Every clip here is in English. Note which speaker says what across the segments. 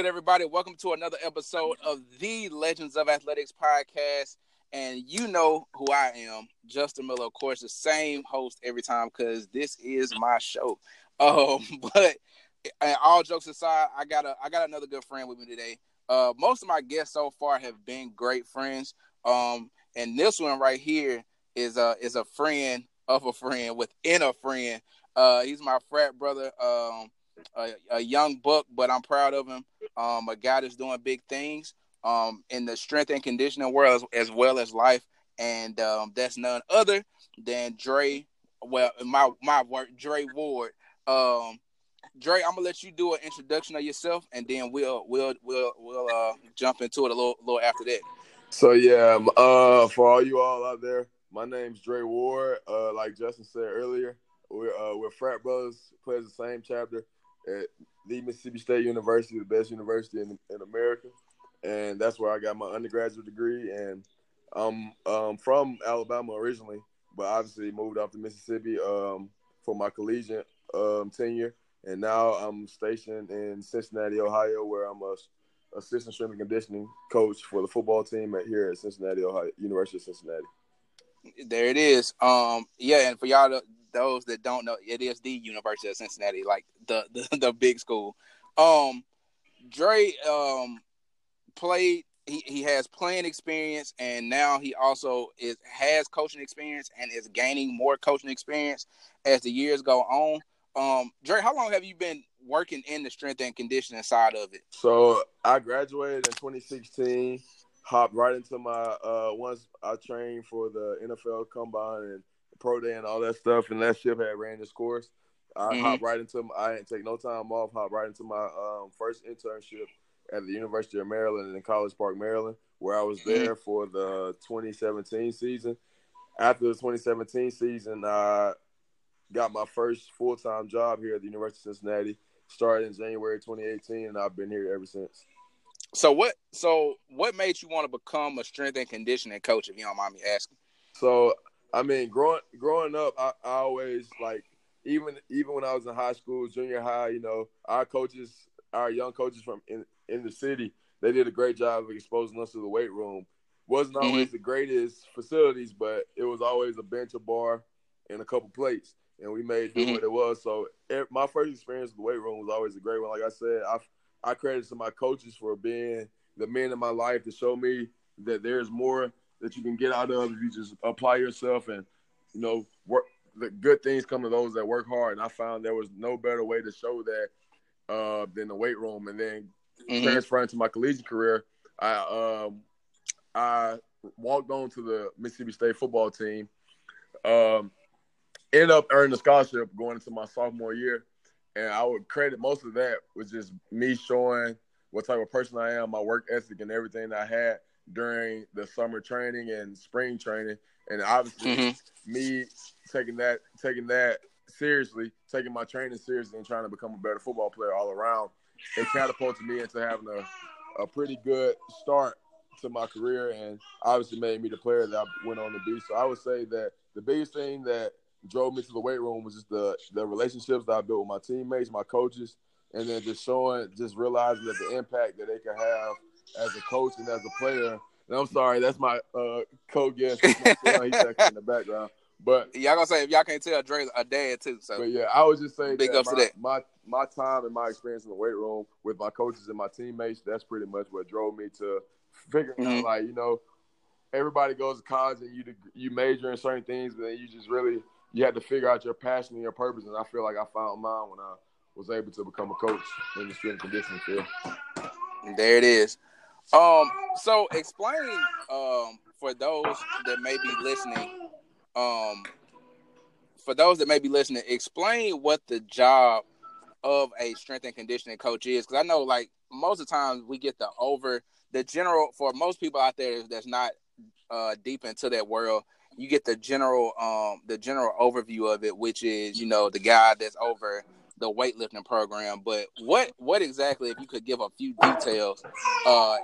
Speaker 1: good, everybody? Welcome to another episode of the Legends of Athletics podcast. And you know who I am, Justin Miller, of course, the same host every time because this is my show. Um, but all jokes aside, I got a I got another good friend with me today. Uh, most of my guests so far have been great friends. Um, and this one right here is a is a friend of a friend within a friend. Uh, he's my frat brother. Um, a, a, young buck, but I'm proud of him. Um, a guy that's doing big things um, in the strength and conditioning world as, as well as life, and um, that's none other than Dre. Well, my my work, Dre Ward. Um, Dre, I'm gonna let you do an introduction of yourself, and then we'll we'll we'll we'll uh, jump into it a little little after that.
Speaker 2: So yeah, uh, for all you all out there, my name's Dre Ward. Uh, like Justin said earlier, we're uh, we're frat brothers, plays the same chapter at the Mississippi State University, the best university in, in America, and that's where I got my undergraduate degree. And I'm um, from Alabama originally, but obviously moved off to Mississippi um, for my collegiate um, tenure, and now I'm stationed in Cincinnati, Ohio, where I'm a assistant strength and conditioning coach for the football team at here at Cincinnati, Ohio, University of Cincinnati.
Speaker 1: There it is. Um, yeah, and for y'all to, those that don't know, it is the University of Cincinnati, like the the, the big school. Um, Dre um played. He, he has playing experience, and now he also is has coaching experience and is gaining more coaching experience as the years go on. Um, Dre, how long have you been working in the strength and conditioning side of it?
Speaker 2: So I graduated in 2016. Hopped right into my uh, once I trained for the NFL Combine and pro day and all that stuff, and that ship had ran its course. I mm-hmm. hopped right into. My, I didn't take no time off. Hopped right into my um, first internship at the University of Maryland in College Park, Maryland, where I was mm-hmm. there mm-hmm. for the 2017 season. After the 2017 season, I got my first full time job here at the University of Cincinnati. Started in January 2018, and I've been here ever since.
Speaker 1: So what? So what made you want to become a strength and conditioning coach? If you don't mind me asking.
Speaker 2: So I mean, growing growing up, I, I always like even even when I was in high school, junior high, you know, our coaches, our young coaches from in, in the city, they did a great job of exposing us to the weight room. Wasn't mm-hmm. always mm-hmm. the greatest facilities, but it was always a bench, a bar, and a couple plates, and we made do mm-hmm. what it was. So it, my first experience with the weight room was always a great one. Like I said, I I credit to my coaches for being the men in my life to show me that there's more that you can get out of if you just apply yourself and you know work. The good things come to those that work hard, and I found there was no better way to show that uh, than the weight room. And then mm-hmm. transferring to my collegiate career, I um, I walked on to the Mississippi State football team. Um, ended up earning a scholarship going into my sophomore year, and I would credit most of that was just me showing what type of person I am, my work ethic, and everything that I had during the summer training and spring training, and obviously mm-hmm. me taking that taking that seriously, taking my training seriously, and trying to become a better football player all around. It catapulted me into having a, a pretty good start to my career, and obviously made me the player that I went on to be. So I would say that the biggest thing that drove me to the weight room was just the the relationships that I built with my teammates, my coaches, and then just showing, just realizing that the impact that they can have as a coach and as a player. And I'm sorry, that's my uh, co-guest. He's in the background. But
Speaker 1: y'all gonna say if y'all can't tell, Dre's a dad too. So,
Speaker 2: but yeah, I was just saying big that, my, that. my my time and my experience in the weight room with my coaches and my teammates. That's pretty much what drove me to figuring mm-hmm. out like you know everybody goes to college and you you major in certain things, but then you just really you had to figure out your passion and your purpose. And I feel like I found mine when I was able to become a coach in the strength and conditioning field.
Speaker 1: There it is. Um, so explain um for those that may be listening, um, for those that may be listening, explain what the job of a strength and conditioning coach is, because I know like most of the times we get the over the general for most people out there that's not uh deep into that world you get the general um the general overview of it which is you know the guy that's over the weightlifting program. But what what exactly, if you could give a few details, uh,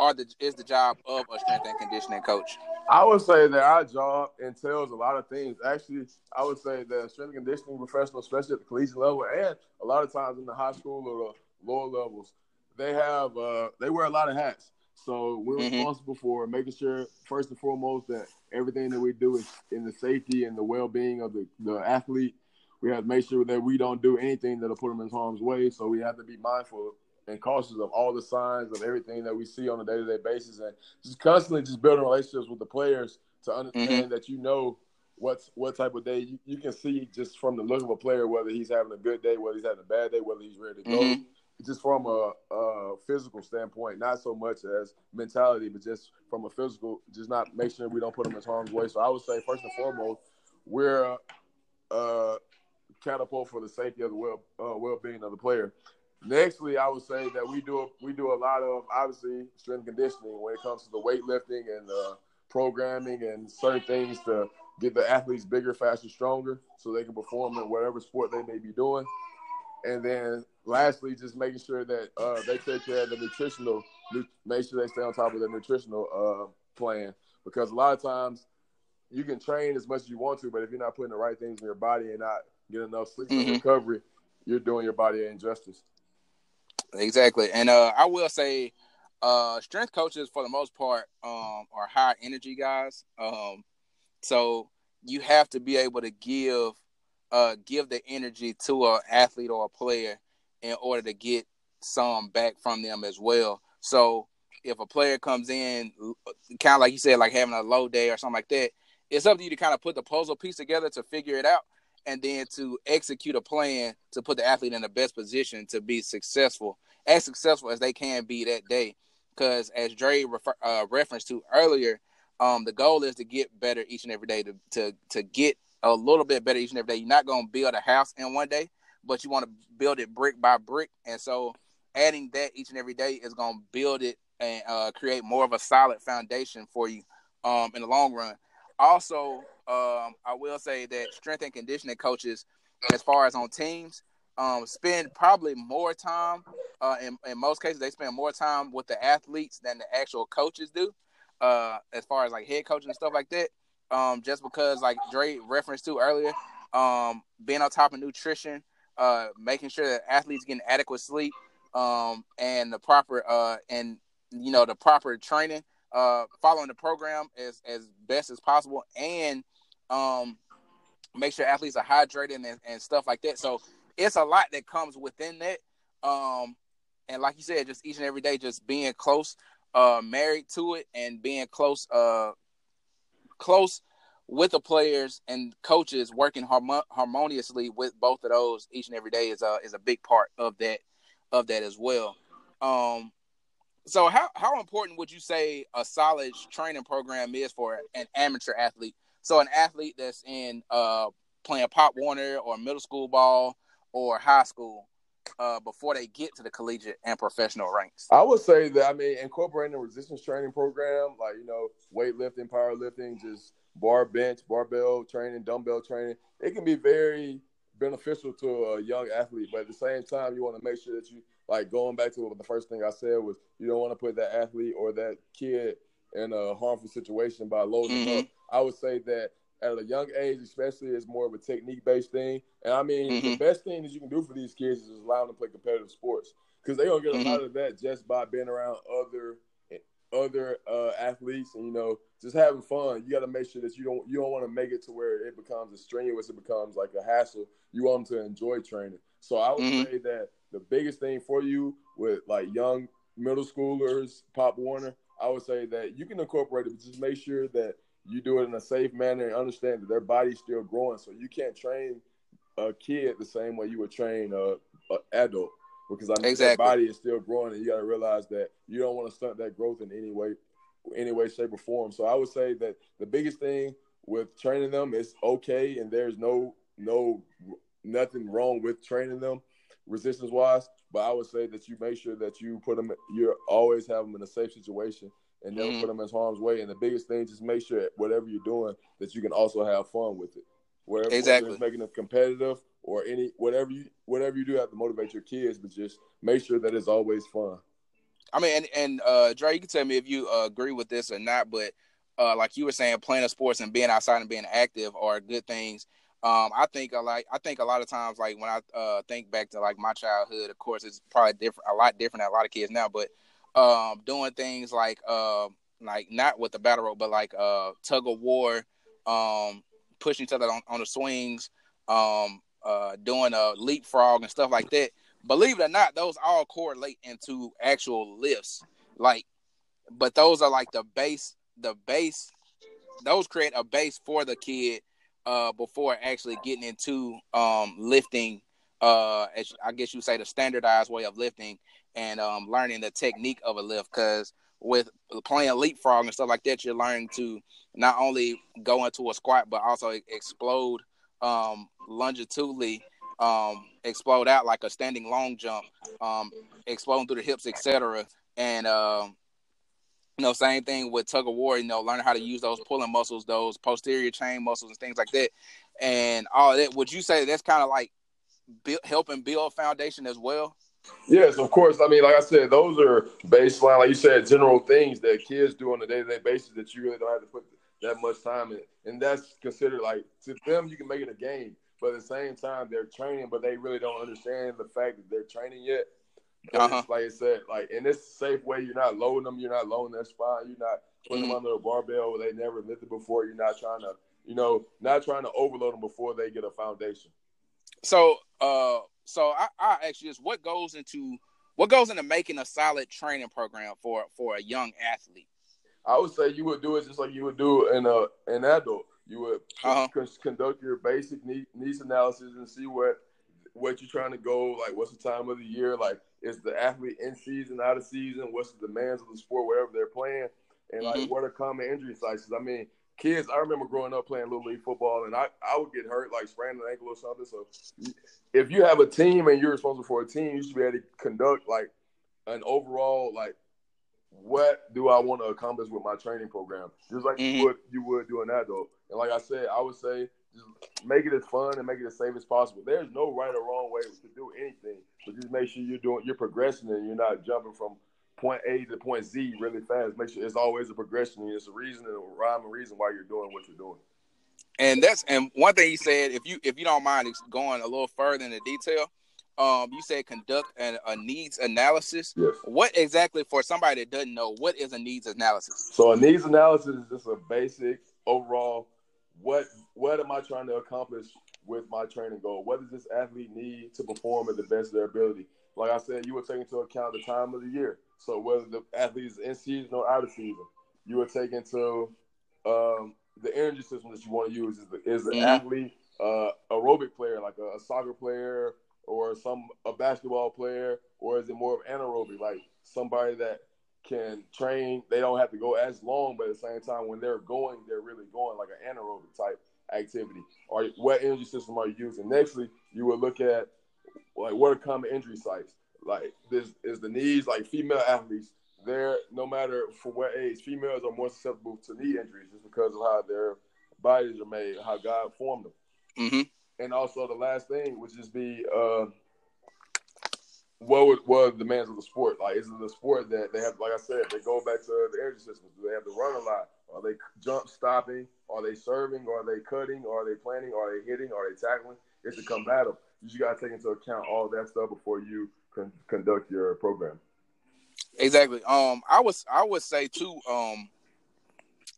Speaker 1: are the is the job of a strength and conditioning coach?
Speaker 2: I would say that our job entails a lot of things. Actually, I would say that strength and conditioning professional, especially at the collegiate level, and a lot of times in the high school or the lower levels, they have uh, they wear a lot of hats. So we're
Speaker 1: Mhm.
Speaker 2: responsible for making sure, first and foremost, that everything that we do is in the safety and the well-being of the, the athlete. We have to make sure that we don't do anything that'll put them in harm's way. So we have to be mindful and cautious of all the signs of everything that we see on a day-to-day basis, and just constantly just building relationships with the players to understand that you know what's what type of day you, you can see just from the look of a player whether he's having a good day, whether he's having a bad day, whether he's ready to go
Speaker 1: Mhm.
Speaker 2: just from a, a physical standpoint, not so much as mentality, but just from a physical, just not make sure we don't put them in harm's way. So I would say first and foremost, we're uh, catapult for the safety of the well uh, well being of the player. Nextly, I would say that we do we do a lot of obviously strength conditioning when it comes to the weightlifting and uh, programming and certain things to get the athletes bigger, faster, stronger, so they can perform in whatever sport they may be doing. And then lastly, just making sure that uh, they take care of the nutritional, nu- make sure they stay on top of their nutritional uh, plan. Because a lot of times you can train as much as you want to, but if you're not putting the right things in your body and not getting enough sleep and
Speaker 1: Mhm.
Speaker 2: recovery, you're doing your body an injustice.
Speaker 1: Exactly. And uh, I will say, uh, strength coaches for the most part um, are high energy guys. Um, so you have to be able to give uh, give the energy to an athlete or a player in order to get some back from them as well. So if a player comes in, kind of like you said, like having a low day or something like that, it's up to you to kind of put the puzzle piece together to figure it out and then to execute a plan to put the athlete in the best position to be successful, as successful as they can be that day. Because as Dre refer, uh, referenced to earlier, um, the goal is to get better each and every day to to to get a little bit better each and every day. You're not going to build a house in one day, but you want to build it brick by brick. And so, adding that each and every day is going to build it and uh, create more of a solid foundation for you um, in the long run. Also, um, I will say that strength and conditioning coaches, as far as on teams, um, spend probably more time. Uh, in, in most cases, they spend more time with the athletes than the actual coaches do. Uh, as far as like head coaching and stuff like that, um, just because like Dre referenced to earlier, um, being on top of nutrition, uh, making sure that athletes getting adequate sleep, um, and the proper uh, and you know the proper training, uh, following the program as as best as possible, and um, make sure athletes are hydrated and, and stuff like that. So it's a lot that comes within that. Um, and like you said, just each and every day, just being close, uh, married to it, and being close, uh, close with the players and coaches working harmo- harmoniously with both of those each and every day is a is a big part of that of that as well. Um, so how how important would you say a solid training program is for an amateur athlete? So an athlete that's in uh playing pop Warner or middle school ball or high school uh before they get to the collegiate and professional ranks.
Speaker 2: I would say that I mean incorporating a resistance training program, like you know, weightlifting, powerlifting, just bar bench, barbell training, dumbbell training, it can be very beneficial to a young athlete. But at the same time, you want to make sure that you like going back to what the first thing I said was you don't want to put that athlete or that kid in a harmful situation by loading them up. I would say that at a young age, especially, it's more of a technique based thing. And I mean, the
Speaker 1: Mhm.
Speaker 2: best thing that you can do for these kids is allow them to play competitive sports because they're gonna get a lot of that just by being around other other uh, athletes and you know just having fun. You got to make sure that you don't you don't want to make it to where it becomes a strenuous, it becomes like a hassle. You want them to enjoy training. So I would
Speaker 1: Mhm.
Speaker 2: say that the biggest thing for you with like young middle schoolers, Pop Warner, I would say that you can incorporate it, but just make sure that you do it in a safe manner and understand that their body's still growing. So you can't train a kid the same way you would train a, a adult because I mean
Speaker 1: Exactly.
Speaker 2: their body is still growing, and you got to realize that you don't want to stunt that growth in any way, any way, shape, or form. So I would say that the biggest thing with training them is okay, and there's no no nothing wrong with training them resistance wise. But I would say that you make sure that you put them, you always have them in a safe situation and never
Speaker 1: Mhm.
Speaker 2: put them in harm's way. And the biggest thing, just make sure whatever you're doing that you can also have fun with it. Wherever
Speaker 1: Exactly.
Speaker 2: whether making them competitive or any whatever you whatever you do have to motivate your kids, but just make sure that it's always fun.
Speaker 1: I mean, and, and uh, Dre, you can tell me if you uh, agree with this or not, but uh, like you were saying, playing sports and being outside and being active are good things. Um, I think a lot. I think a lot of times like when I uh, think back to like my childhood, of course it's probably different, a lot different than a lot of kids now. But um, doing things like uh, like not with the battle rope, but like uh, tug of war, um, pushing each other on, on the swings, um, uh, doing a leapfrog and stuff like that. Believe it or not, those all correlate into actual lifts. Like, but those are like the base, the base. Those create a base for the kid uh, before actually getting into um, lifting. Uh, as I guess you say, the standardized way of lifting and um, learning the technique of a lift. Because with playing leapfrog and stuff like that, you're learning to not only go into a squat but also explode um, longitudinally, um, explode out like a standing long jump, um, exploding through the hips, etc. And um, you know, same thing with tug of war. You know, learning how to use those pulling muscles, those posterior chain muscles, and things like that, and all that. Would you say that's kind of like build, helping build foundation as well?
Speaker 2: Yes, of course. I mean, like I said, those are baseline, like you said, general things that kids do on a day to day basis that you really don't have to put that much time in, and that's considered like to them you can make it a game, but at the same time they're training, but they really don't understand the fact that they're training yet. Uh-huh. Like I said, like in this safe way, you're not loading them, you're not loading their spine, you're not putting mm-hmm. them under a barbell where they never lifted before. You're not trying to, you know, not trying to overload them before they get a foundation.
Speaker 1: So, uh, so I, I actually just what goes into what goes into making a solid training program for for a young athlete.
Speaker 2: I would say you would do it just like you would do in a an adult. You would uh-huh. conduct your basic needs analysis and see what what you're trying to go. Like, what's the time of the year? Like, is the athlete in season, out of season? What's the demands of the sport, wherever they're playing? And like, mm-hmm. what are common injury sites? I mean, kids, I remember growing up playing little league football, and I, I would get hurt, like sprain an ankle or something. So, if you have a team and you're responsible for a team, you should be able to conduct like an overall like what do I want to accomplish with my training program? Just like mm-hmm. you would you would do an adult. And like I said, I would say make it as fun and make it as safe as possible. There's no right or wrong way to do anything, but just make sure you're doing you're progressing and you're not jumping from point A to point Z really fast. Make sure it's always a progression and it's a reason and a rhyme and reason why you're doing what you're doing.
Speaker 1: And that's and one thing he said, if you if you don't mind going a little further into detail, um, you said conduct an, a needs analysis.
Speaker 2: Yes.
Speaker 1: What exactly for somebody that doesn't know what is a needs analysis?
Speaker 2: So a needs analysis is just a basic overall what what am I trying to accomplish with my training goal? What does this athlete need to perform at the best of their ability? Like I said, you would take into account the time of the year. So whether the athlete is in season or out of season, you would take into um, the energy system that you want to use. Is the, is the mm-hmm. athlete uh, aerobic player, like a, a, soccer player or some a basketball player, or is it more of anaerobic, like somebody that can train. They don't have to go as long, but at the same time, when they're going, they're really going like an anaerobic type activity. Or what energy system are you using? Nextly, you would look at like what are common injury sites. Like this is the knees. Like female athletes, they're no matter for what age, females are more susceptible to knee injuries just because of how their bodies are made, how God formed them.
Speaker 1: Mm-hmm.
Speaker 2: And also the last thing would just be uh, what would, what are the demands of the sport? Like, is it the sport that they have? Like I said, they go back to the energy systems. Do they have to run a lot? Are they jump stopping? Are they serving? Are they cutting? Are they planning? Are they hitting? Are they tackling? It's a combative. You got to take into account all that stuff before you con- conduct your program.
Speaker 1: Exactly. Um, I was I would say too. Um,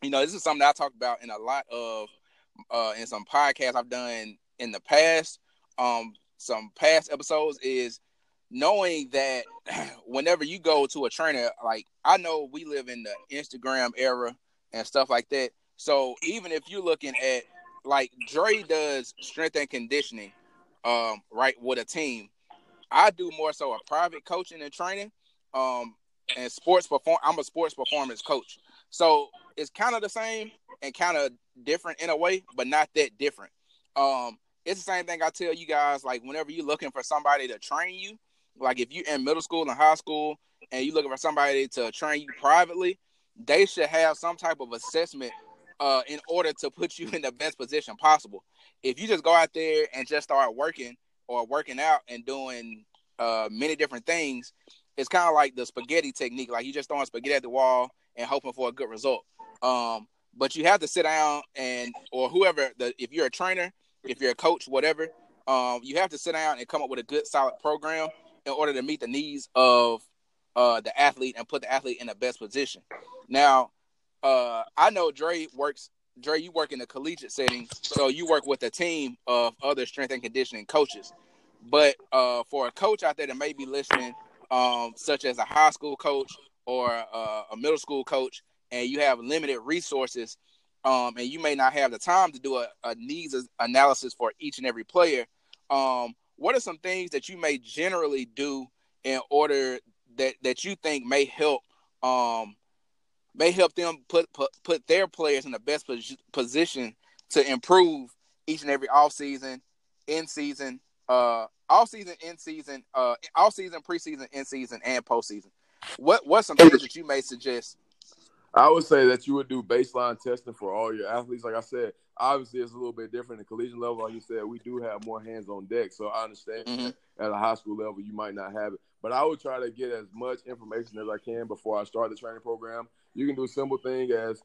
Speaker 1: you know, this is something I talk about in a lot of uh in some podcasts I've done in the past. Um, some past episodes is knowing that whenever you go to a trainer, like I know we live in the Instagram era and stuff like that. So even if you're looking at like Dre does strength and conditioning, um, right with a team, I do more so a private coaching and training, um, and sports perform. I'm a sports performance coach, so it's kind of the same and kind of different in a way, but not that different. Um, it's the same thing I tell you guys. Like whenever you're looking for somebody to train you, like if you're in middle school and high school and you're looking for somebody to train you privately, they should have some type of assessment uh, in order to put you in the best position possible. If you just go out there and just start working or working out and doing uh, many different things, it's kind of like the spaghetti technique. Like you just throwing spaghetti at the wall and hoping for a good result. Um, but you have to sit down and or whoever the if you're a trainer, if you're a coach, whatever, um, you have to sit down and come up with a good, solid program in order to meet the needs of uh, the athlete and put the athlete in the best position. Now, uh, I know Dre works. Dre, you work in a collegiate setting, so you work with a team of other strength and conditioning coaches. But uh, for a coach out there that may be listening, um, such as a high school coach or uh, a middle school coach, and you have limited resources, um, and you may not have the time to do a, a needs analysis for each and every player, um, what are some things that you may generally do in order that that you think may help um, may help them put, put put their players in the best position to improve each and every off season, in season, uh, off season, in season, uh, off season, preseason, in season, and postseason. What what's some things that you may suggest?
Speaker 2: I would say that you would do baseline testing for all your athletes. Like I said, obviously it's a little bit different at collegiate level. Like you said, we do have more hands on deck. So I understand mm-hmm. at a high school level you might not have it. But I would try to get as much information as I can before I start the training program. You can do a simple thing as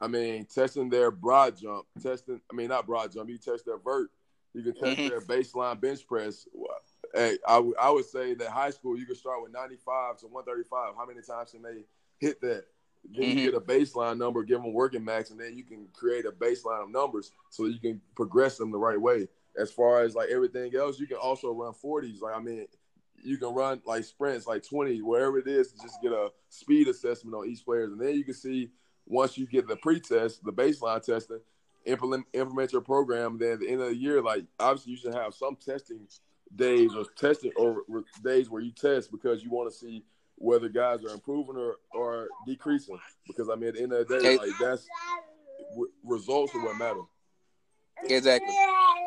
Speaker 2: I mean, testing their broad jump, testing I mean not broad jump, you test their vert, you can test mm-hmm. their baseline bench press. Hey, I, w- I would say that high school you can start with 95 to 135. How many times can they hit that? Then mm-hmm. you get a baseline number, give them working max, and then you can create a baseline of numbers so you can progress them the right way. As far as like everything else, you can also run 40s. Like I mean, you can run like sprints, like 20, wherever it is, just get a speed assessment on each player, and then you can see once you get the pre-test, the baseline testing, implement implement your program. Then at the end of the year, like obviously you should have some testing days or testing or days where you test because you want to see whether guys are improving or, or decreasing. Because I mean, at the end of the day, like that's results are what matter.
Speaker 1: Exactly.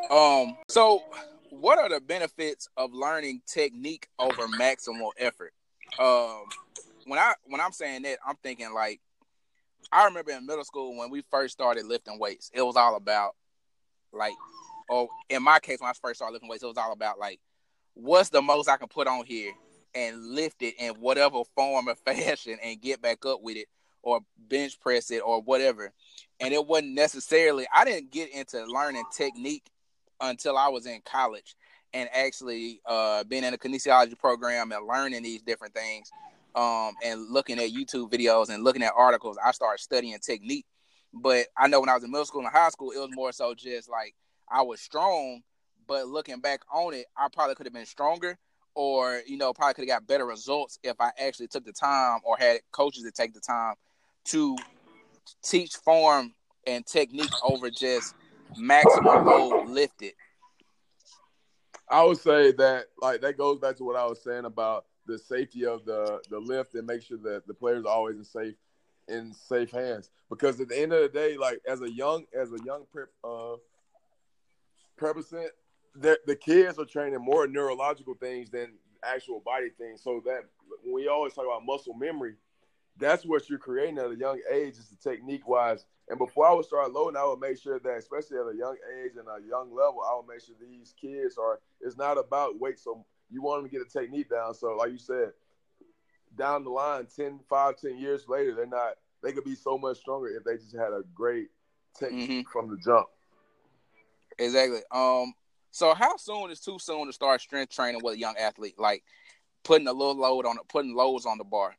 Speaker 1: Um. So, what are the benefits of learning technique over maximal effort? Um. When I when I'm saying that, I'm thinking like I remember in middle school when we first started lifting weights, it was all about like, or in my case when I first started lifting weights, it was all about like, what's the most I can put on here and lift it in whatever form or fashion and get back up with it or bench press it or whatever. And it wasn't necessarily I didn't get into learning technique until I was in college and actually uh, being in a kinesiology program and learning these different things um, and looking at YouTube videos and looking at articles, I started studying technique. But I know when I was in middle school and high school, it was more so just like I was strong, but looking back on it, I probably could have been stronger or you know probably could have got better results if I actually took the time or had coaches that take the time to teach form and technique over just maximum load lifted.
Speaker 2: I would say that like that goes back to what I was saying about the safety of the the lift and make sure that the players are always in safe in safe hands. Because at the end of the day, like as a young as a young prep uh president, the, the kids are training more neurological things than actual body things. So that when we always talk about muscle memory, that's what you're creating at a young age is the technique wise. And before I would start loading, I would make sure that, especially at a young age and a young level, I would make sure these kids are. It's not about weight. So you want them to get a technique down. So, like you said, down the line, 10, 5, 10 years later, they're not. They could be so much stronger if they just had a great technique mm-hmm. from the jump.
Speaker 1: Exactly. Um, so how soon is too soon to start strength training with a young athlete? Like putting a little load on it, putting loads on the bar.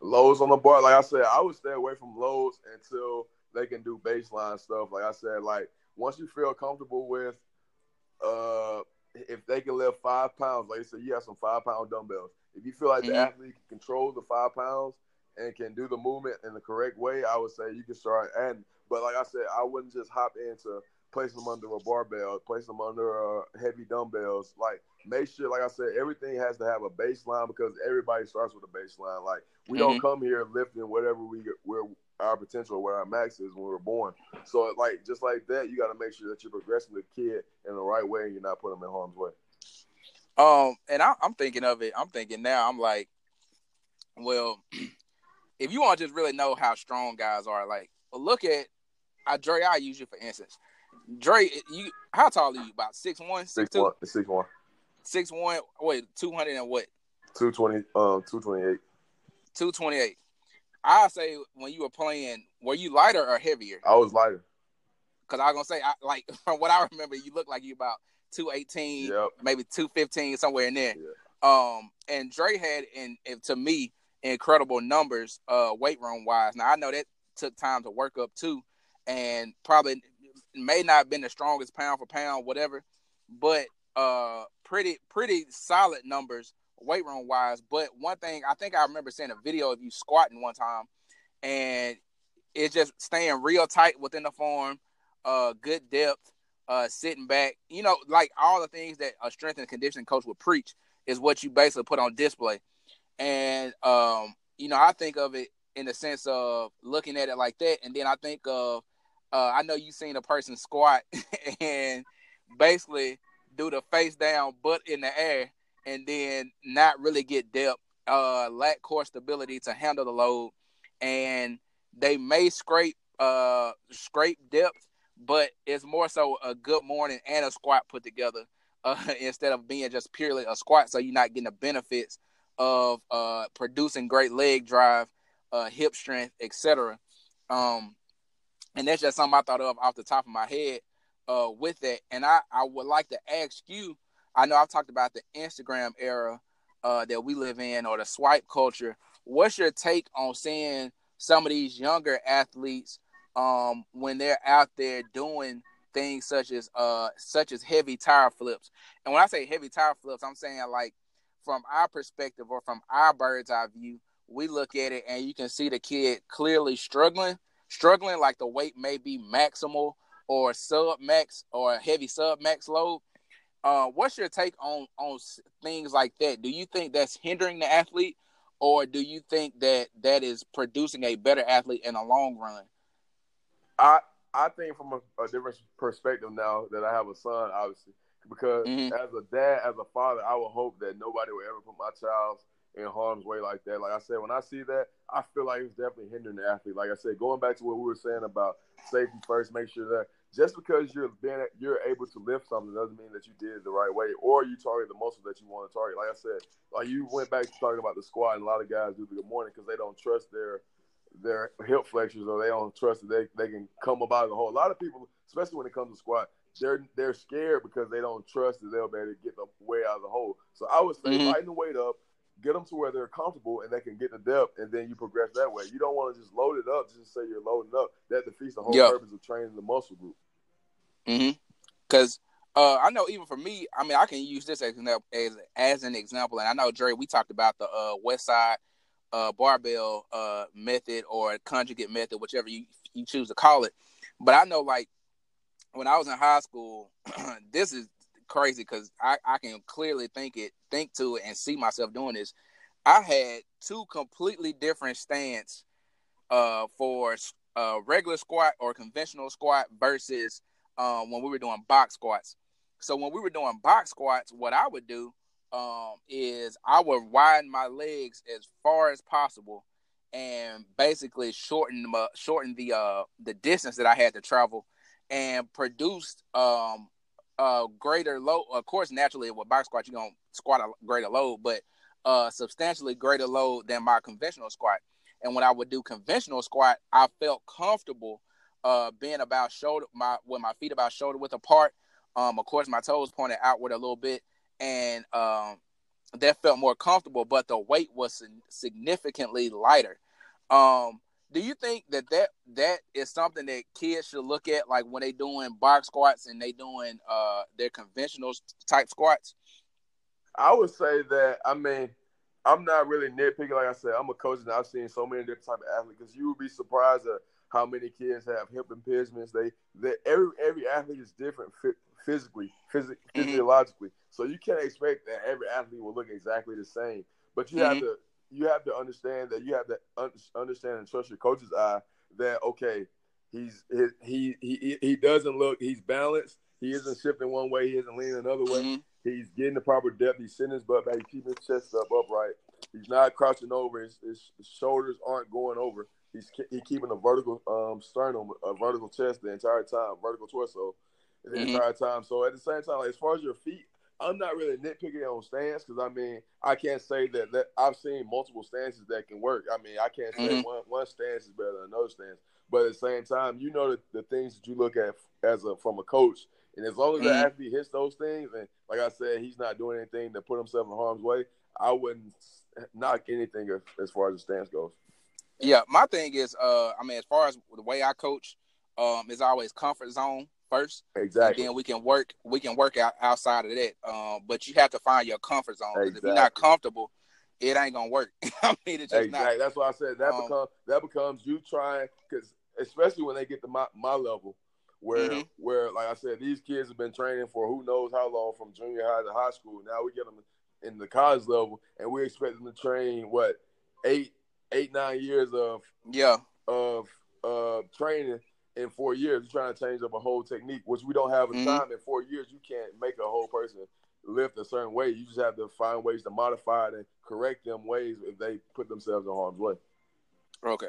Speaker 2: Loads on the bar, like I said, I would stay away from loads until they can do baseline stuff. Like I said, like once you feel comfortable with, uh, if they can lift five pounds, like I said, you have some five pound dumbbells. If you feel like mm-hmm. the athlete can control the five pounds and can do the movement in the correct way, I would say you can start adding. But like I said, I wouldn't just hop into place them under a barbell, place them under uh, heavy dumbbells. Like make sure, like I said, everything has to have a baseline because everybody starts with a baseline. Like we mm-hmm. don't come here lifting whatever we where our potential or where our max is when we're born. So like just like that, you got to make sure that you're progressing the kid in the right way and you're not putting them in harm's way.
Speaker 1: Um, and I, I'm thinking of it. I'm thinking now. I'm like, well, if you want to just really know how strong guys are, like, look at I Dre. I use you for instance. Dre, you how tall are you? About six one,
Speaker 2: six, six one, six one,
Speaker 1: six one. Wait, two hundred and what?
Speaker 2: Two twenty. Um, two twenty eight.
Speaker 1: Two twenty eight. I say when you were playing, were you lighter or heavier?
Speaker 2: I was lighter.
Speaker 1: because I was gonna say, I, like from what I remember, you look like you about two eighteen,
Speaker 2: Yep.
Speaker 1: maybe two fifteen, somewhere in there.
Speaker 2: Yeah.
Speaker 1: Um, and Dre had, in, in to me, incredible numbers, uh, weight room wise. Now I know that took time to work up too, and probably may not have been the strongest pound for pound, whatever, but uh, pretty pretty solid numbers weight room wise. But one thing I think I remember seeing a video of you squatting one time, and it's just staying real tight within the form, uh, good depth, uh, sitting back. You know, like all the things that a strength and conditioning coach would preach is what you basically put on display. And um, you know, I think of it in the sense of looking at it like that, and then I think of uh, I know you've seen a person squat and basically do the face down, butt in the air, and then not really get depth, uh, lack core stability to handle the load, and they may scrape uh scrape depth, but it's more so a good morning and a squat put together uh, instead of being just purely a squat. So you're not getting the benefits of uh producing great leg drive, uh, hip strength, etc. Um, and that's just something I thought of off the top of my head uh, with that. And I, I would like to ask you. I know I've talked about the Instagram era uh, that we live in, or the swipe culture. What's your take on seeing some of these younger athletes um, when they're out there doing things such as uh, such as heavy tire flips? And when I say heavy tire flips, I'm saying like from our perspective or from our bird's eye view, we look at it and you can see the kid clearly struggling, struggling like the weight may be maximal or sub max or a heavy sub max load. Uh, what's your take on on things like that? Do you think that's hindering the athlete, or do you think that that is producing a better athlete in the long run?
Speaker 2: I I think from a, a different perspective now that I have a son, obviously, because
Speaker 1: Mhm.
Speaker 2: as a dad, as a father, I would hope that nobody would ever put my child in harm's way like that. Like I said, when I see that, I feel like it's definitely hindering the athlete. Like I said, going back to what we were saying about safety first, make sure that just because you're being you're able to lift something doesn't mean that you did it the right way or you target the muscle that you want to target. Like I said, like you went back to talking about the squat, and a lot of guys do the good morning because they don't trust their their hip flexors or they don't trust that they, they can come about the hole. A lot of people, especially when it comes to squat, they're they're scared because they don't trust that they'll be able to get the way out of the hole. So I would say
Speaker 1: Mhm.
Speaker 2: lighten the weight up, get them to where they're comfortable and they can get the depth, and then you progress that way. You don't want to just load it up just to say you're loading up. That defeats the whole
Speaker 1: Yeah.
Speaker 2: purpose of training the muscle group.
Speaker 1: Mm-hmm. Because uh, I know even for me, I mean, I can use this as an as, as an example, and I know Dre, we talked about the uh, Westside uh, barbell uh, method or conjugate method, whichever you you choose to call it. But I know, like when I was in high school, this is crazy because I, I can clearly think it, think to it, and see myself doing this. I had two completely different stance uh, for uh, regular squat or conventional squat versus um, when we were doing box squats. So when we were doing box squats, what I would do um, is I would widen my legs as far as possible and basically shorten my, shorten the uh, the distance that I had to travel and produced um, a greater load. Of course, naturally with box squat, you're gonna squat a greater load, but uh, substantially greater load than my conventional squat. And when I would do conventional squat, I felt comfortable uh, being about shoulder my with my feet about shoulder width apart. Um, of course, my toes pointed outward a little bit, and um, that felt more comfortable. But the weight was significantly lighter. Um, do you think that, that that is something that kids should look at, like when they doing box squats and they doing uh, their conventional type squats?
Speaker 2: I would say that I mean I'm not really nitpicking. Like I said, I'm a coach and I've seen so many different type of athletes. Because you would be surprised at how many kids have hip impingements. They, they every every athlete is different physically, phys- physiologically. So you can't expect that every athlete will look exactly the same. But you mm-hmm. have to you have to understand that you have to un- understand and trust your coach's eye that okay, he's he he he doesn't look he's balanced. He isn't shifting one way. He isn't leaning another way. Mm-hmm. He's getting the proper depth. He's sitting his butt back. He's keeping his chest up upright. He's not crouching over. His, his, shoulders aren't going over. He's he keeping a vertical um, sternum, a vertical chest the entire time, vertical torso the mm-hmm. entire time. So at the same time, like, as far as your feet, I'm not really nitpicking on stance because I mean I can't say that, that I've seen multiple stances that can work. I mean I can't say mm-hmm. one one stance is better than another stance. But at the same time, you know the, the things that you look at as a from a coach, and as long as mm-hmm. the athlete hits those things, and like I said, he's not doing anything to put himself in harm's way, I wouldn't knock anything as far as the stance goes.
Speaker 1: Yeah, my thing is, uh, I mean, as far as the way I coach, um, is always comfort zone first.
Speaker 2: Exactly.
Speaker 1: then we can work. We can work out outside of that. Um, but you have to find your comfort zone. Exactly. If you're not comfortable, it ain't gonna work. I mean,
Speaker 2: it's just exactly. Not, That's why I said that um, becomes that becomes you trying because especially when they get to my, my level, where mm-hmm. where like I said, these kids have been training for who knows how long from junior high to high school. Now we get them in the college level, and we expect them to train what eight eight nine years of
Speaker 1: yeah
Speaker 2: of uh training in four years. You're trying to change up a whole technique, which we don't have a mm-hmm. time. In four years, you can't make a whole person lift a certain way. You just have to find ways to modify it and correct them ways if they put themselves in harm's way.
Speaker 1: Okay,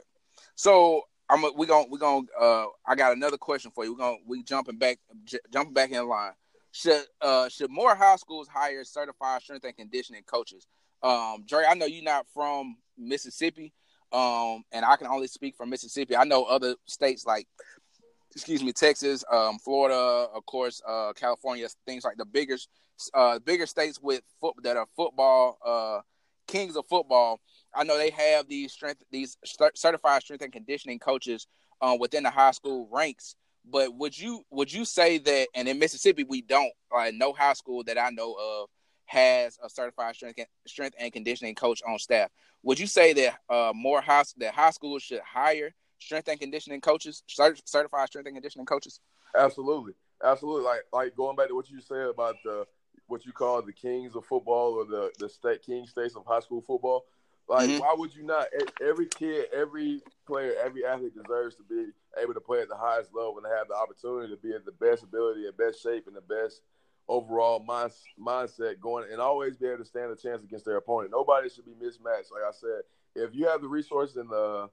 Speaker 1: so I'm we gonna we going uh I got another question for you. We're gonna we jumping back j- jumping back in line. Should uh should more high schools hire certified strength and conditioning coaches? Um, Dre, I know you're not from Mississippi, um, and I can only speak from Mississippi. I know other states like, excuse me, Texas, um, Florida, of course, uh, California, things like the bigger, uh, bigger states with foot that are football, uh, kings of football. I know they have these strength, these certified strength and conditioning coaches uh, within the high school ranks. But would you would you say that? And in Mississippi, we don't. Like, no high school that I know of has a certified strength strength and conditioning coach on staff. Would you say that uh, more high that high schools should hire strength and conditioning coaches, certified strength and conditioning coaches?
Speaker 2: Absolutely, absolutely. Like like going back to what you said about the what you call the kings of football or the the state king states of high school football. Like, mm-hmm. why would you not? Every kid, every player, every athlete deserves to be able to play at the highest level and have the opportunity to be at the best ability and best shape and the best overall mind, mindset going and always be able to stand a chance against their opponent. Nobody should be mismatched. Like I said, if you have the resources and the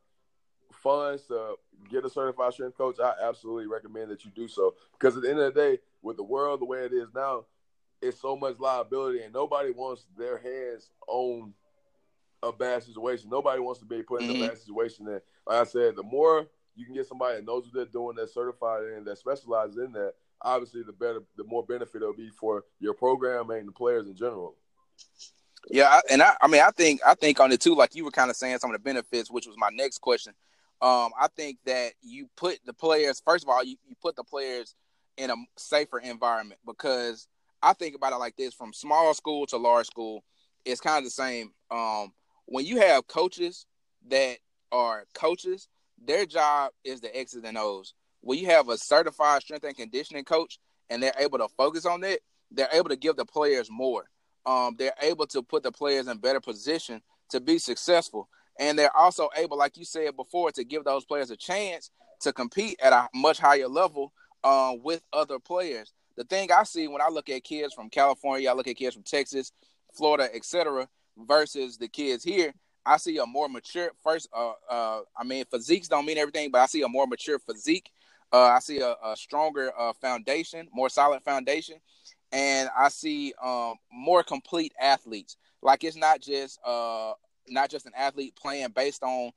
Speaker 2: funds to get a certified strength coach, I absolutely recommend that you do so. Because at the end of the day, with the world the way it is now, it's so much liability, and nobody wants their hands on a bad situation. Nobody wants to be put in mm-hmm. a bad situation. And like I said, the more you can get somebody that knows what they're doing, that's certified and that specializes in that, obviously the better, the more benefit it'll be for your program and the players in general.
Speaker 1: Yeah, and I, I mean, I think, I think on it too, like you were kind of saying some of the benefits, which was my next question. Um, I think that you put the players first of all, you, you put the players in a safer environment because I think about it like this: from small school to large school, it's kind of the same. Um, when you have coaches that are coaches, their job is the X's and O's when you have a certified strength and conditioning coach and they're able to focus on it, they're able to give the players more. Um, they're able to put the players in better position to be successful. And they're also able, like you said before, to give those players a chance to compete at a much higher level uh, with other players. The thing I see when I look at kids from California, I look at kids from Texas, Florida, etc., versus the kids here, I see a more mature first. Uh, uh, I mean, physiques don't mean everything, but I see a more mature physique uh, I see a, a stronger uh, foundation, more solid foundation, and I see um, more complete athletes. Like it's not just uh, not just an athlete playing based on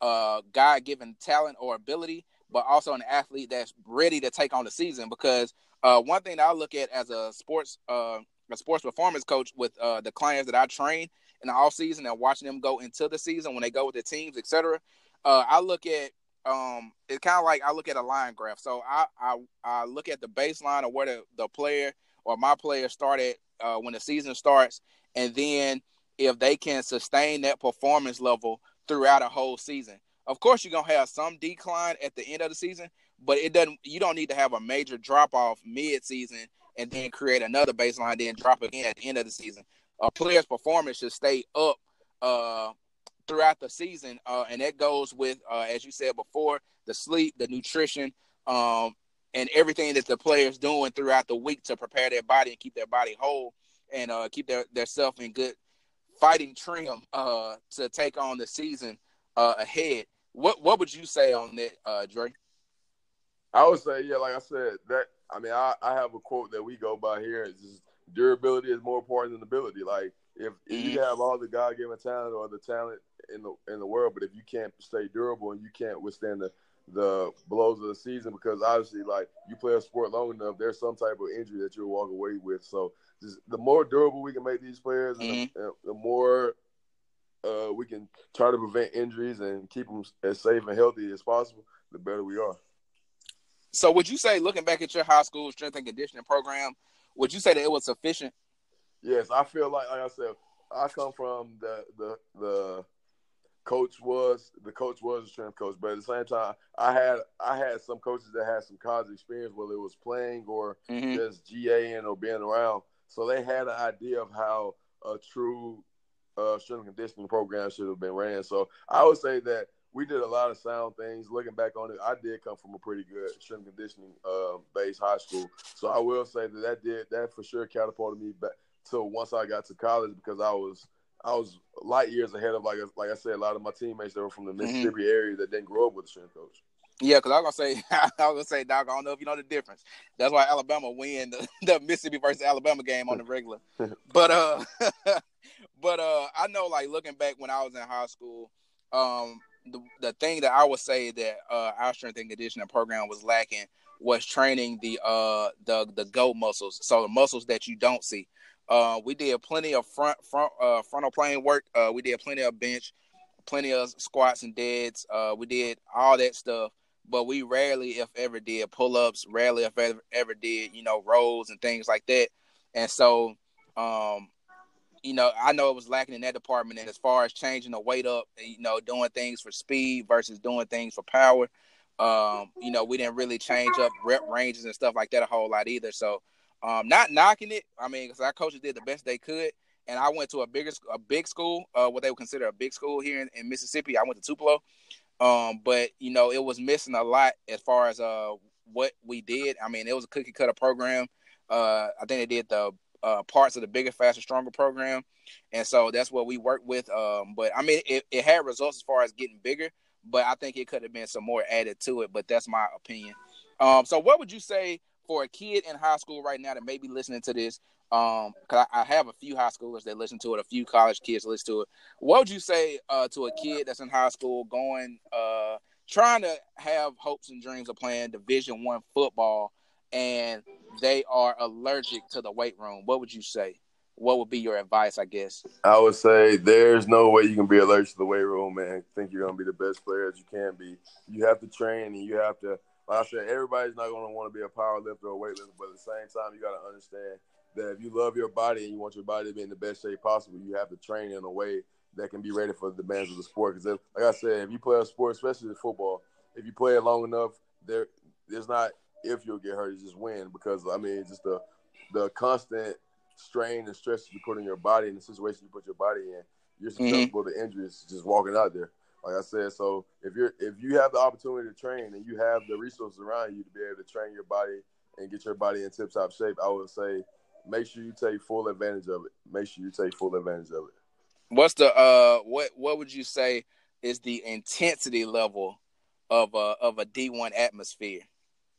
Speaker 1: uh, God given talent or ability, but also an athlete that's ready to take on the season. Because uh, one thing I look at as a sports uh, a sports performance coach with uh, the clients that I train in the off season and watching them go into the season when they go with the teams, etc. Uh, I look at um it's kind of like I look at a line graph. So I I, I look at the baseline of where the, the player or my player started uh, when the season starts, and then if they can sustain that performance level throughout a whole season. Of course, you're gonna have some decline at the end of the season, but it doesn't. You don't need to have a major drop off mid season and then create another baseline, then drop again at the end of the season. A player's performance should stay up uh, throughout the season, uh, and that goes with, uh, as you said before, the sleep, the nutrition, um, and everything that the players doing throughout the week to prepare their body and keep their body whole and uh, keep their their self in good fighting trim uh, to take on the season uh, ahead. What what would you say on that, uh, Dre?
Speaker 2: I would say, yeah, like I said, that I mean, I, I have a quote that we go by here. It's just, durability is more important than ability. Like if, if you have all the God given talent or the talent in the in the world, but if you can't stay durable and you can't withstand the the blows of the season because obviously, like you play a sport long enough, there's some type of injury that you'll walk away with. So, the more durable we can make these players, mm-hmm. the, the, more uh, we can try to prevent injuries and keep them as safe and healthy as possible, the better we are.
Speaker 1: So, would you say, looking back at your high school strength and conditioning program, would you say that it was sufficient?
Speaker 2: Yes, I feel like, like I said, I come from the the the coach was the coach was a strength coach, but at the same time, I had I had some coaches that had some college experience, whether it was playing or mm-hmm. just GAing or being around. So they had an idea of how a true uh, strength conditioning program should have been ran. So I would say that we did a lot of sound things. Looking back on it, I did come from a pretty good strength conditioning uh, based high school. So I will say that that did that for sure catapulted me back. So once I got to college, because I was I was light years ahead of like like I said, a lot of my teammates that were from the mm-hmm. Mississippi mm-hmm. area that didn't grow up with a strength coach.
Speaker 1: Yeah, because I was gonna say, I was gonna say, Doc, I don't know if you know the difference. That's why Alabama win the, the Mississippi versus Alabama game on the regular. but uh, but uh, I know like looking back when I was in high school, um, the the thing that I would say that uh, our strength and conditioning program was lacking was training the uh the the goat muscles, so the muscles that you don't see. Uh, we did plenty of front front uh, frontal plane work. Uh, we did plenty of bench, plenty of squats and deads. Uh, we did all that stuff, but we rarely, if ever, did pull ups. Rarely, if ever, ever did, you know, rolls and things like that. And so, um, you know, I know it was lacking in that department. And as far as changing the weight up, you know, doing things for speed versus doing things for power, um, you know, we didn't really change up rep ranges and stuff like that a whole lot either. So um, not knocking it. I mean, because our coaches did the best they could, and I went to a bigger, a big school, uh, what they would consider a big school here in, in Mississippi. I went to Tupelo, um, but you know, it was missing a lot as far as uh what we did. I mean, it was a cookie cutter program. Uh, I think they did the uh, parts of the bigger, faster, stronger program, and so that's what we worked with. Um, but I mean, it, it had results as far as getting bigger, but I think it could have been some more added to it. But that's my opinion. Um, so what would you say for a kid in high school right now that may be listening to this, um, cause I, I, have a few high schoolers that listen to it, a few college kids listen to it. What would you say uh, to a kid that's in high school going, uh, trying to have hopes and dreams of playing Division One football, and they are allergic to the weight room? What would you say? What would be your advice? I guess
Speaker 2: I would say there's no way you can be allergic to the weight room, man. Think you're gonna be the best player as you can be. You have to train and you have to like I said, everybody's not going to want to be a power lifter or weightlifter, but at the same time, you got to understand that if you love your body and you want your body to be in the best shape possible, you have to train in a way that can be ready for the demands of the sport. Because, like I said, if you play a sport, especially football, if you play it long enough, there there's not if you'll get hurt, you just win. Because I mean, just the the constant strain and stress you put in your body and the situation you put your body in, you're mm-hmm. susceptible mm-hmm. to injuries just walking out there like I said, so if you're if you have the opportunity to train and you have the resources around you to be able to train your body and get your body in tip top shape, I would say make sure you take full advantage of it. Make sure you take full advantage of it.
Speaker 1: What's the uh what what would you say is the intensity level of a of a D one atmosphere?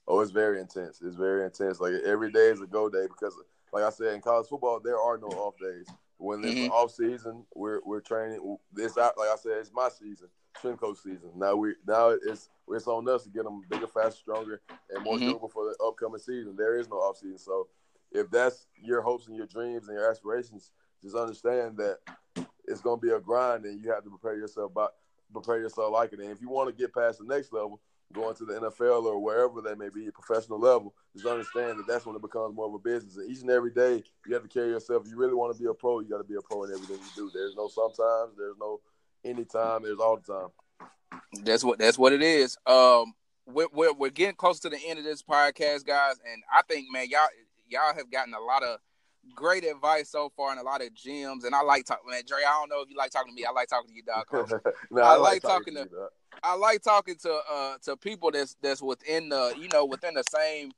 Speaker 2: Oh, it's very intense. It's very intense. Like every day is a go day because, like I said, in college football there are no off days. When it's mm-hmm. off season, we're we're training. This like I said, it's my season, swim coach season. Now we now it's it's on us to get them bigger, faster, stronger, and more mm-hmm. durable for the upcoming season. There is no off season, so if that's your hopes and your dreams and your aspirations, just understand that it's going to be a grind, and you have to prepare yourself by prepare yourself like it. And if you want to get past the next level, going to the NFL or wherever they may be, professional level, just understand that that's when it becomes more of a business. And each and every day, you have to carry yourself. If you really want to be a pro, you got to be a pro in everything you do. There's no sometimes, there's no anytime, there's all the time.
Speaker 1: That's what that's what it is. Um, we're, we're, we're getting close to the end of this podcast, guys, and I think, man, y'all y'all have gotten a lot of great advice so far and a lot of gems. And I like talking, man. Dre, I don't know if you like talking to me. I like talking to you, dog. no, I, I, like, talking, talking to. to I like talking to uh to people that's that's within the you know within the same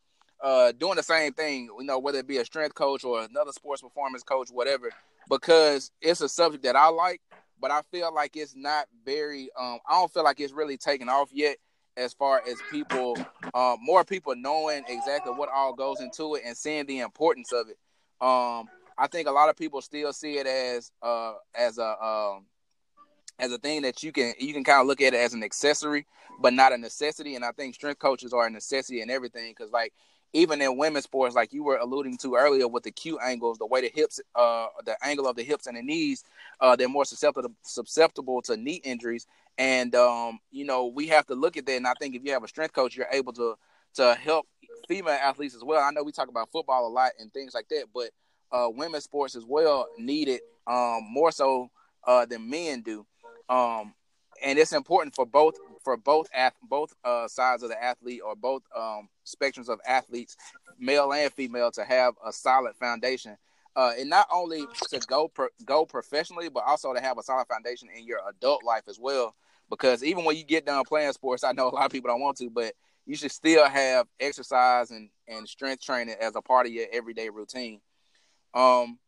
Speaker 1: uh doing the same thing. You know whether it be a strength coach or another sports performance coach, whatever. Because it's a subject that I like, but I feel like it's not very. Um, I don't feel like it's really taken off yet as far as people, uh, more people knowing exactly what all goes into it and seeing the importance of it. Um, I think a lot of people still see it as uh, as a um, as a thing that you can you can kind of look at it as an accessory, but not a necessity. And I think strength coaches are a necessity in everything because like even in women's sports, like you were alluding to earlier with the Q angles, the way the hips, uh, the angle of the hips and the knees, uh, they're more susceptible susceptible to knee injuries. And um, you know, we have to look at that. And I think if you have a strength coach, you're able to to help female athletes as well. I know we talk about football a lot and things like that, but uh, women's sports as well need it um, more so uh, than men do. Um, and it's important for both for both ath- both uh, sides of the athlete or both um, spectrums of athletes, male and female, to have a solid foundation. Uh, and not only to go pro- go professionally, but also to have a solid foundation in your adult life as well. Because even when you get done playing sports, I know a lot of people don't want to, but you should still have exercise and, and strength training as a part of your everyday routine. Um,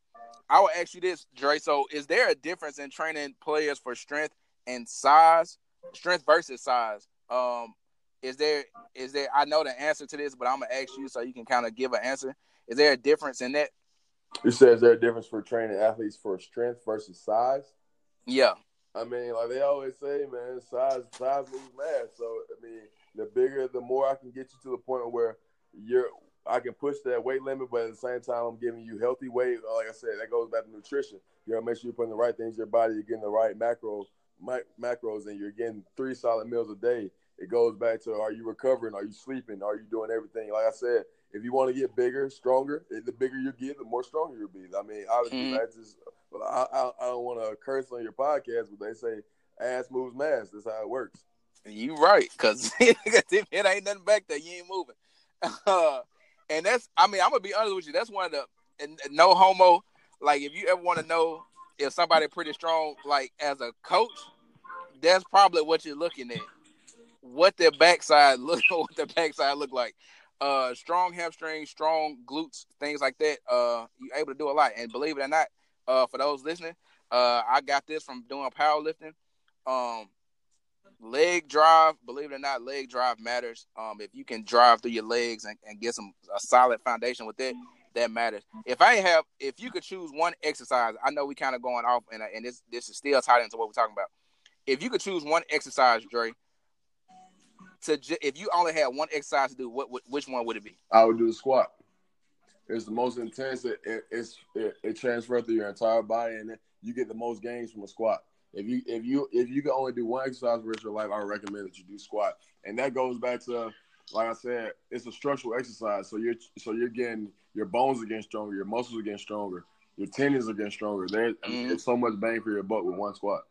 Speaker 1: I will ask you this, Dre. So, is there a difference in training players for strength and size, strength versus size? Um, is there is there? I know the answer to this, but I'm gonna ask you so you can kind of give an answer. Is there a difference in that?
Speaker 2: You said is there a difference for training athletes for strength versus size?
Speaker 1: Yeah.
Speaker 2: I mean, like they always say, man, size size moves mass. So I mean, the bigger, the more I can get you to the point where you're I can push that weight limit, but at the same time, I'm giving you healthy weight. Uh, like I said, that goes back to nutrition. You gotta make sure you're putting the right things in your body. You're getting the right macro macros, and you're getting three solid meals a day. It goes back to: Are you recovering? Are you sleeping? Are you doing everything? Like I said, if you want to get bigger, stronger, the bigger you get, the more stronger you'll be. I mean, obviously, mm-hmm. that's just. I, I, I don't want to curse on your podcast, but they say ass moves mass. That's how it works.
Speaker 1: You right, cause it ain't nothing back there, you ain't moving. Uh, and that's I mean I'm gonna be honest with you. That's one of the and, and no homo. Like if you ever want to know if somebody pretty strong, like as a coach, that's probably what you're looking at. What their backside look, what their backside look like. Uh, strong hamstrings, strong glutes, things like that. Uh, you're able to do a lot. And believe it or not, uh, for those listening, uh, I got this from doing powerlifting. Um, leg drive, believe it or not, leg drive matters. Um, if you can drive through your legs and, and get some a solid foundation with it, that matters. If I have, if you could choose one exercise, I know we kind of going off, and and this this is still tied into what we're talking about. If you could choose one exercise, Dre, to if you only had one exercise to do, what, what which one would it be?
Speaker 2: I would do the squat. It's the most intense. It, it it's it, it transfers through your entire body, and you get the most gains from a squat. If you if you if you can only do one exercise for your life, I recommend that you do squat. And that goes back to like I said, it's a structural exercise. So you're so you're getting your bones are getting stronger, your muscles are getting stronger, your tendons are getting stronger. There's mm-hmm. so much bang for your buck with one squat.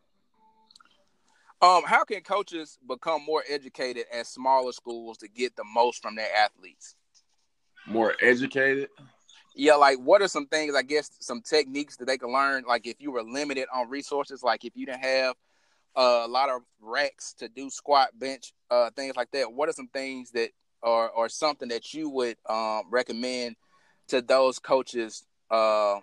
Speaker 1: Um, how can coaches become more educated at smaller schools to get the most from their athletes?
Speaker 2: More educated?
Speaker 1: yeah, like what are some things? I guess some techniques that they can learn. Like if you were limited on resources, like if you didn't have uh, a lot of racks to do squat, bench, uh, things like that. What are some things that or or something that you would um, recommend to those coaches uh,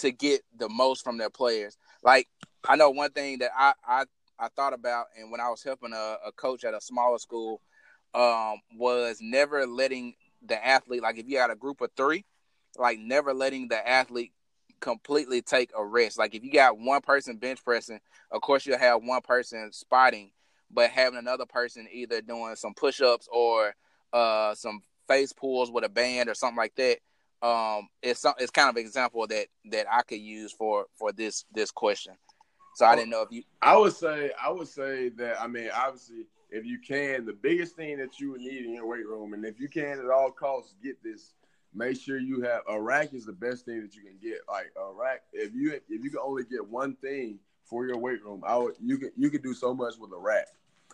Speaker 1: to get the most from their players? Like I know one thing that I I, I thought about, and when I was helping a, a coach at a smaller school, um, was never letting the athlete like if you had a group of three like never letting the athlete completely take a rest. Like if you got one person bench pressing, of course you'll have one person spotting, but having another person either doing some push ups or uh, some face pulls with a band or something like that. Um, it's some, it's kind of example that that I could use for for this this question. So I oh, didn't know if you.
Speaker 2: I would say I would say that I mean obviously if you can the biggest thing that you would need in your weight room and if you can at all costs get this make sure you have a rack is the best thing that you can get. Like a rack, if you if you can only get one thing for your weight room, I would you can you can do so much with a rack.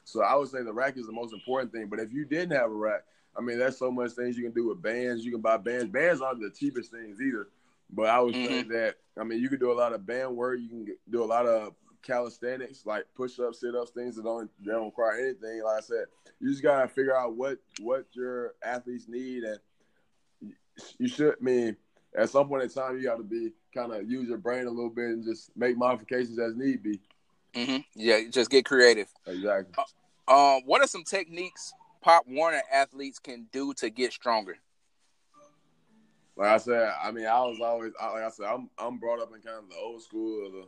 Speaker 2: So I would say the rack is the most important thing. But if you didn't have a rack, I mean, there's so much things you can do with bands. You can buy bands. Bands aren't the cheapest things either. But I would mm-hmm. say that I mean you can do a lot of band work. You can do a lot of calisthenics like push ups, sit ups, things that don't don't require anything. Like I said, you just gotta figure out what what your athletes need and you should I mean at some point in time you got to be kind of use your brain a little bit and just make modifications as need be.
Speaker 1: Mm-hmm. Yeah, just get creative.
Speaker 2: Exactly.
Speaker 1: Uh, um, what are some techniques Pop Warner athletes can do to get stronger?
Speaker 2: Like I said, I mean, I was always like I said, I'm I'm brought up in kind of the old school of the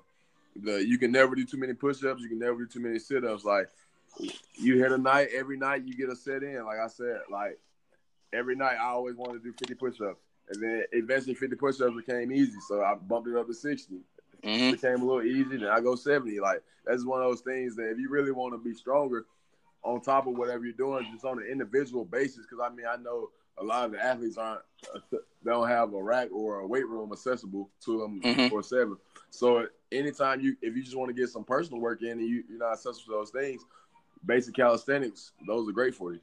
Speaker 2: the you can never do too many push-ups. You can never do too many sit-ups. Like you hit a night every night, you get a set in. Like I said, like every night I always wanted to do 50 push-ups, and then eventually 50 push-ups became easy, so I bumped it up to 60. Mm-hmm. It became a little easy, then I go 70. Like that's one of those things that if you really want to be stronger, on top of whatever you're doing, just on an individual basis. Because I mean, I know a lot of the athletes aren't don't have a rack or a weight room accessible to them mm-hmm. for seven. So anytime you if you just want to get some personal work in and you, you're not accessible to those things, basic calisthenics, those are great for you.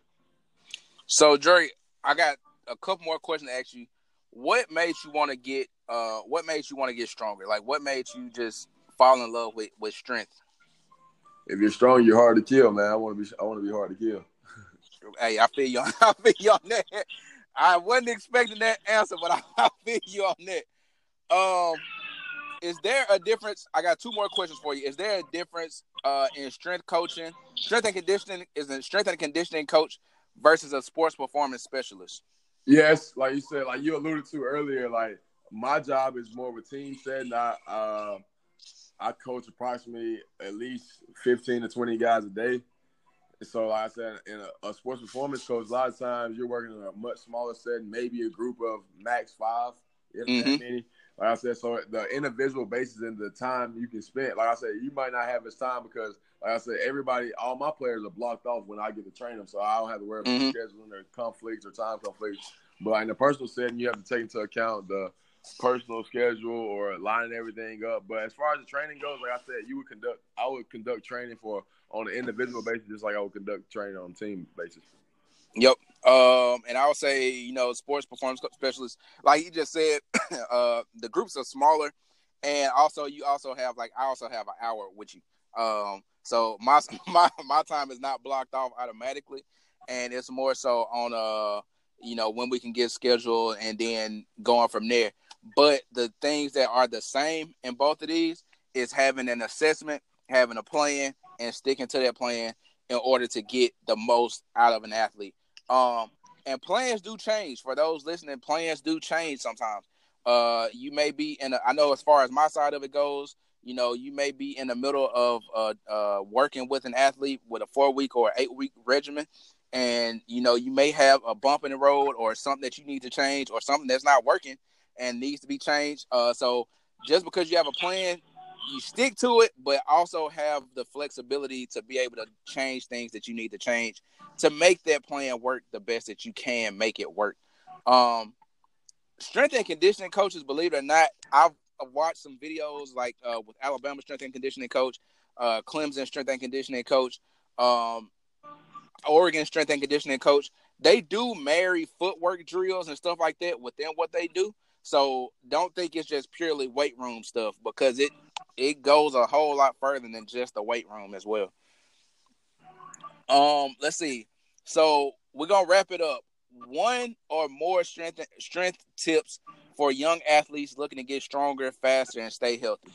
Speaker 1: So Jerry, I got a couple more questions to ask you. What made you want to get uh what made you want to get stronger? Like what made you just fall in love with with strength?
Speaker 2: If you're strong, you're hard to kill, man. I want to be I want to be hard to kill.
Speaker 1: Hey, I feel you. I feel you on that. I wasn't expecting that answer, but I, I feel you on that. Um, is there a difference? I got two more questions for you. Is there a difference uh, in strength coaching, strength and conditioning? Is a strength and conditioning coach versus a sports performance specialist?
Speaker 2: Yes, like you said, like you alluded to earlier, like my job is more of a team setting. I uh, I coach approximately at least fifteen to twenty guys a day. So, like I said, in a, a, sports performance coach, a lot of times you're working in a much smaller setting, maybe a group of max five, if mm-hmm. that many. Like I said, so the individual basis and the time you can spend, like I said, you might not have as time because, like I said, everybody, all my players are blocked off when I get to train them, so I don't have to worry about mm-hmm. scheduling or conflicts or time conflicts. But in the personal setting, you have to take into account the personal schedule or lining everything up. But as far as the training goes, like I said, you would conduct, I would conduct training for on an individual basis, just like I would conduct training on team basis.
Speaker 1: Yep. Um, and I would say, you know, sports performance specialists, like you just said, uh, the groups are smaller, and also you also have like I also have an hour with you. Um, so my my my time is not blocked off automatically, and it's more so on uh, you know, when we can get scheduled and then going from there. But the things that are the same in both of these is having an assessment, having a plan, and sticking to that plan in order to get the most out of an athlete. Um, and plans do change for those listening. Plans do change sometimes. Uh, you may be in. A, I know as far as my side of it goes, you know, you may be in the middle of uh, uh, working with an athlete with a four week or eight week regimen, and you know, you may have a bump in the road or something that you need to change or something that's not working and needs to be changed. Uh, so just because you have a plan you stick to it, but also have the flexibility to be able to change things that you need to change to make that plan work the best that you can make it work. Um, strength and conditioning coaches, believe it or not, I've, watched some videos like uh, with Alabama strength and conditioning coach, uh, Clemson strength and conditioning coach, um, Oregon strength and conditioning coach. They do marry footwork drills and stuff like that within what they do. So don't think it's just purely weight room stuff because it it goes a whole lot further than just the weight room as well. Um, let's see. So we're gonna wrap it up. One or more strength strength tips for young athletes looking to get stronger, faster, and stay healthy.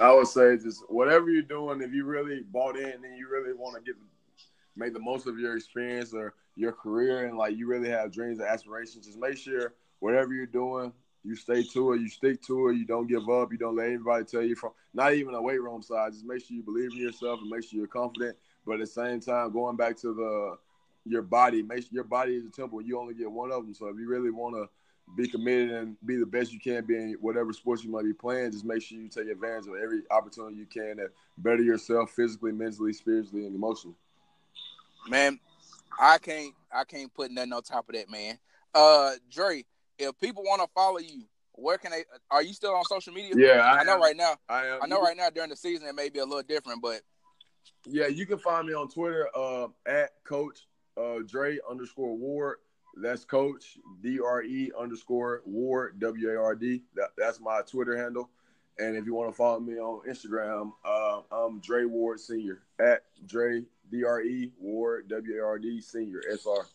Speaker 2: I would say just whatever you're doing, if you really bought in and you really want to get make the most of your experience or your career and like you really have dreams and aspirations, just make sure whatever you're doing, you stay to it, you stick to it, you don't give up, you don't let anybody tell you from not even a weight room side. Just make sure you believe in yourself and make sure you're confident. But at the same time, going back to the your body, make sure your body is a temple. You only get one of them. So if you really want to be committed and be the best you can be in whatever sports you might be playing, just make sure you take advantage of every opportunity you can to better yourself physically, mentally, spiritually, and emotionally.
Speaker 1: Man, I can't I can't put nothing on top of that, man. Uh Dre, if people want to follow you, where can they? Are you still on social media?
Speaker 2: Yeah,
Speaker 1: I, I know
Speaker 2: am.
Speaker 1: right now.
Speaker 2: I am.
Speaker 1: I know right now during the season it may be a little different, but
Speaker 2: yeah, you can find me on Twitter uh, at Coach uh, Dre underscore Ward. That's Coach D R E underscore Ward W A R D. That, that's my Twitter handle. And if you want to follow me on Instagram, uh, I'm Dre Ward Senior at Dre D R E Ward W A R D Senior S R.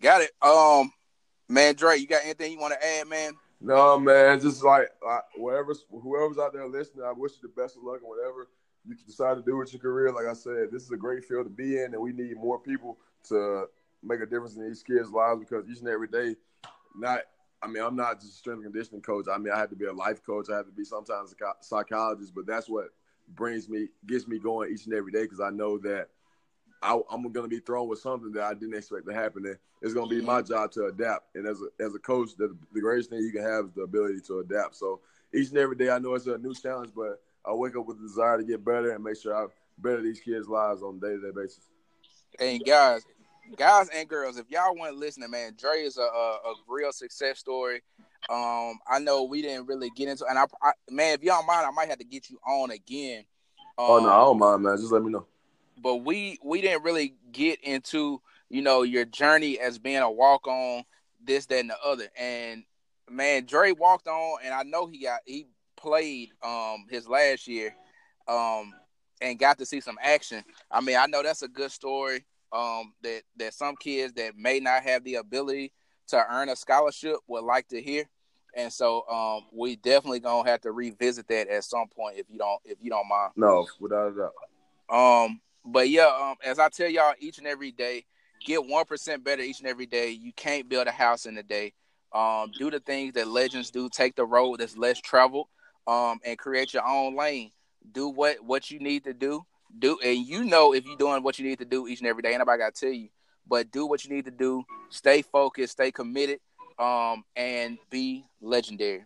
Speaker 1: Got it. Um, Man, Dre, you got anything you want to add, man?
Speaker 2: No, man. Just like whatever, whoever's out there listening, I wish you the best of luck and whatever you decide to do with your career. Like I said, this is a great field to be in, and we need more people to make a difference in these kids' lives because each and every day, not I mean, I'm not just a strength and conditioning coach. I mean, I have to be a life coach. I have to be sometimes a psychologist, but that's what brings me, gets me going each and every day because I know that I, am going to be thrown with something that I didn't expect to happen. And it's going to be my job to adapt. And as a, as a coach, the, the greatest thing you can have is the ability to adapt. So each and every day, I know it's a new challenge, but I wake up with the desire to get better and make sure I better these kids' lives on a day to day basis.
Speaker 1: And guys, guys and girls, if y'all want to listen, man, Dre is a, a, a, real success story. Um, I know we didn't really get into, and I, I, man, if y'all mind, I might have to get you on again.
Speaker 2: Um, oh no, I don't mind, man. Just let me know.
Speaker 1: But we we didn't really get into you know your journey as being a walk on this, that, and the other. And man, Dre walked on, and I know he got he played um his last year, um, and got to see some action. I mean, I know that's a good story um, that that some kids that may not have the ability to earn a scholarship would like to hear. And so um, we definitely gonna have to revisit that at some point if you don't if you don't mind.
Speaker 2: No, without a doubt.
Speaker 1: Um, but yeah, um, as I tell y'all each and every day, get one percent better each and every day. You can't build a house in a day. Um, do the things that legends do. Take the road that's less traveled. Um, and create your own lane. Do what what you need to do do and you know if you're doing what you need to do each and every day ain't nobody gotta tell you but do what you need to do stay focused stay committed um and be legendary